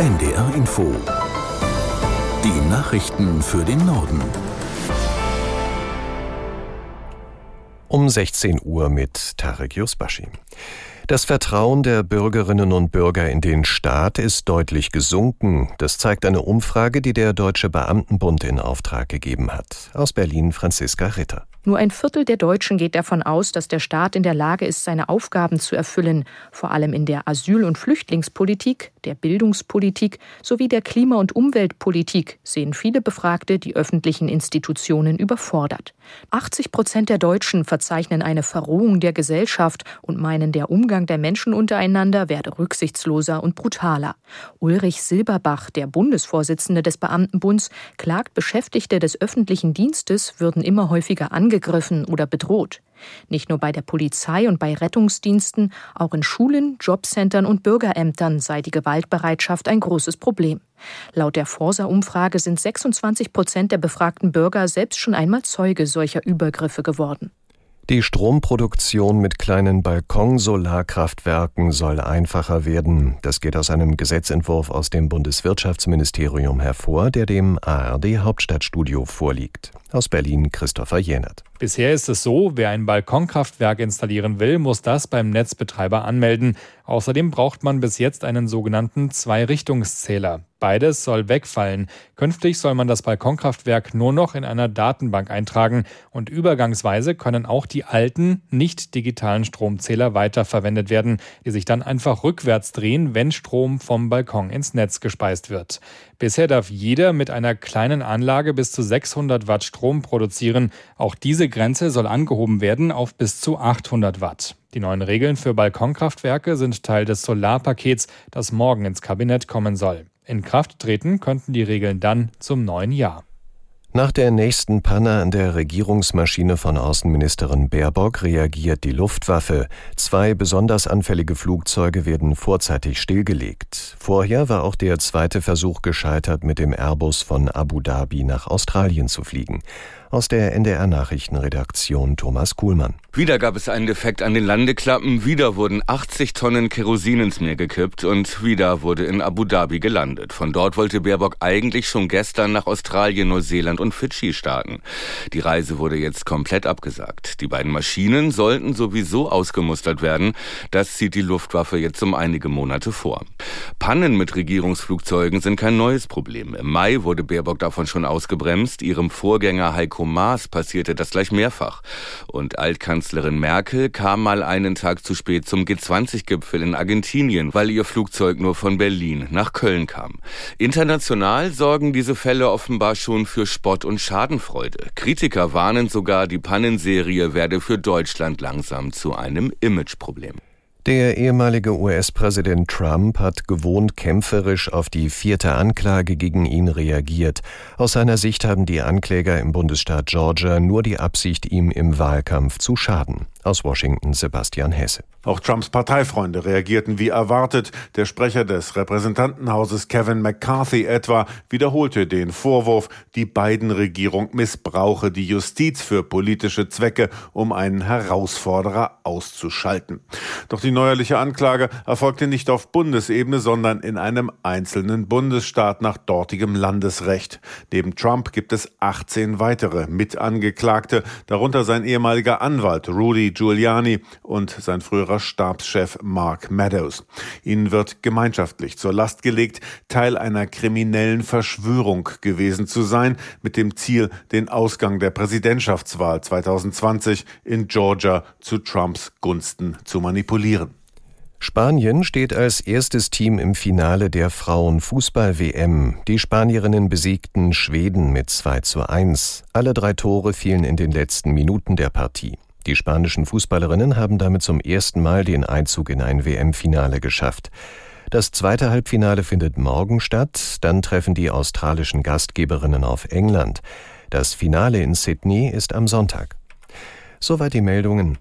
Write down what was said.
NDR Info. Die Nachrichten für den Norden. Um 16 Uhr mit Tarek Yusbashi. Das Vertrauen der Bürgerinnen und Bürger in den Staat ist deutlich gesunken. Das zeigt eine Umfrage, die der Deutsche Beamtenbund in Auftrag gegeben hat. Aus Berlin Franziska Ritter. Nur ein Viertel der Deutschen geht davon aus, dass der Staat in der Lage ist, seine Aufgaben zu erfüllen, vor allem in der Asyl- und Flüchtlingspolitik, der Bildungspolitik sowie der Klima- und Umweltpolitik sehen viele Befragte die öffentlichen Institutionen überfordert. 80 Prozent der Deutschen verzeichnen eine Verrohung der Gesellschaft und meinen, der Umgang der Menschen untereinander werde rücksichtsloser und brutaler. Ulrich Silberbach, der Bundesvorsitzende des Beamtenbunds, klagt, Beschäftigte des öffentlichen Dienstes würden immer häufiger angegriffen oder bedroht. Nicht nur bei der Polizei und bei Rettungsdiensten, auch in Schulen, Jobcentern und Bürgerämtern sei die Gewaltbereitschaft ein großes Problem. Laut der Forsa-Umfrage sind 26 Prozent der befragten Bürger selbst schon einmal Zeuge solcher Übergriffe geworden. Die Stromproduktion mit kleinen Balkonsolarkraftwerken soll einfacher werden. Das geht aus einem Gesetzentwurf aus dem Bundeswirtschaftsministerium hervor, der dem ARD Hauptstadtstudio vorliegt. Aus Berlin Christopher Jenert. Bisher ist es so, wer ein Balkonkraftwerk installieren will, muss das beim Netzbetreiber anmelden. Außerdem braucht man bis jetzt einen sogenannten Zwei-Richtungszähler. Beides soll wegfallen. Künftig soll man das Balkonkraftwerk nur noch in einer Datenbank eintragen und übergangsweise können auch die alten, nicht digitalen Stromzähler weiterverwendet werden, die sich dann einfach rückwärts drehen, wenn Strom vom Balkon ins Netz gespeist wird. Bisher darf jeder mit einer kleinen Anlage bis zu 600 Watt Strom produzieren. Auch diese Grenze soll angehoben werden auf bis zu 800 Watt. Die neuen Regeln für Balkonkraftwerke sind Teil des Solarpakets, das morgen ins Kabinett kommen soll. In Kraft treten könnten die Regeln dann zum neuen Jahr. Nach der nächsten Panne an der Regierungsmaschine von Außenministerin Baerbock reagiert die Luftwaffe. Zwei besonders anfällige Flugzeuge werden vorzeitig stillgelegt. Vorher war auch der zweite Versuch gescheitert, mit dem Airbus von Abu Dhabi nach Australien zu fliegen. Aus der NDR Nachrichtenredaktion Thomas Kuhlmann. Wieder gab es einen Defekt an den Landeklappen, wieder wurden 80 Tonnen Kerosin ins Meer gekippt und wieder wurde in Abu Dhabi gelandet. Von dort wollte Baerbock eigentlich schon gestern nach Australien, Neuseeland und Fidschi starten. Die Reise wurde jetzt komplett abgesagt. Die beiden Maschinen sollten sowieso ausgemustert werden. Das zieht die Luftwaffe jetzt um einige Monate vor. Pannen mit Regierungsflugzeugen sind kein neues Problem. Im Mai wurde Baerbock davon schon ausgebremst. Ihrem Vorgänger Heiko Heiko Maas passierte das gleich mehrfach. Und Altkanzlerin Merkel kam mal einen Tag zu spät zum G20-Gipfel in Argentinien, weil ihr Flugzeug nur von Berlin nach Köln kam. International sorgen diese Fälle offenbar schon für Spott und Schadenfreude. Kritiker warnen sogar, die Pannenserie werde für Deutschland langsam zu einem Imageproblem. Der ehemalige US-Präsident Trump hat gewohnt kämpferisch auf die vierte Anklage gegen ihn reagiert. Aus seiner Sicht haben die Ankläger im Bundesstaat Georgia nur die Absicht, ihm im Wahlkampf zu schaden. Aus Washington Sebastian Hesse. Auch Trumps Parteifreunde reagierten wie erwartet. Der Sprecher des Repräsentantenhauses Kevin McCarthy etwa wiederholte den Vorwurf, die Biden-Regierung missbrauche die Justiz für politische Zwecke, um einen Herausforderer auszuschalten. Doch die neuerliche Anklage erfolgte nicht auf Bundesebene, sondern in einem einzelnen Bundesstaat nach dortigem Landesrecht. Neben Trump gibt es 18 weitere Mitangeklagte, darunter sein ehemaliger Anwalt Rudy Giuliani und sein früherer Stabschef Mark Meadows. Ihnen wird gemeinschaftlich zur Last gelegt, Teil einer kriminellen Verschwörung gewesen zu sein, mit dem Ziel, den Ausgang der Präsidentschaftswahl 2020 in Georgia zu Trumps Gunsten zu manipulieren. Spanien steht als erstes Team im Finale der Frauenfußball-WM. Die Spanierinnen besiegten Schweden mit 2 zu 1. Alle drei Tore fielen in den letzten Minuten der Partie. Die spanischen Fußballerinnen haben damit zum ersten Mal den Einzug in ein WM-Finale geschafft. Das zweite Halbfinale findet morgen statt, dann treffen die australischen Gastgeberinnen auf England. Das Finale in Sydney ist am Sonntag. Soweit die Meldungen.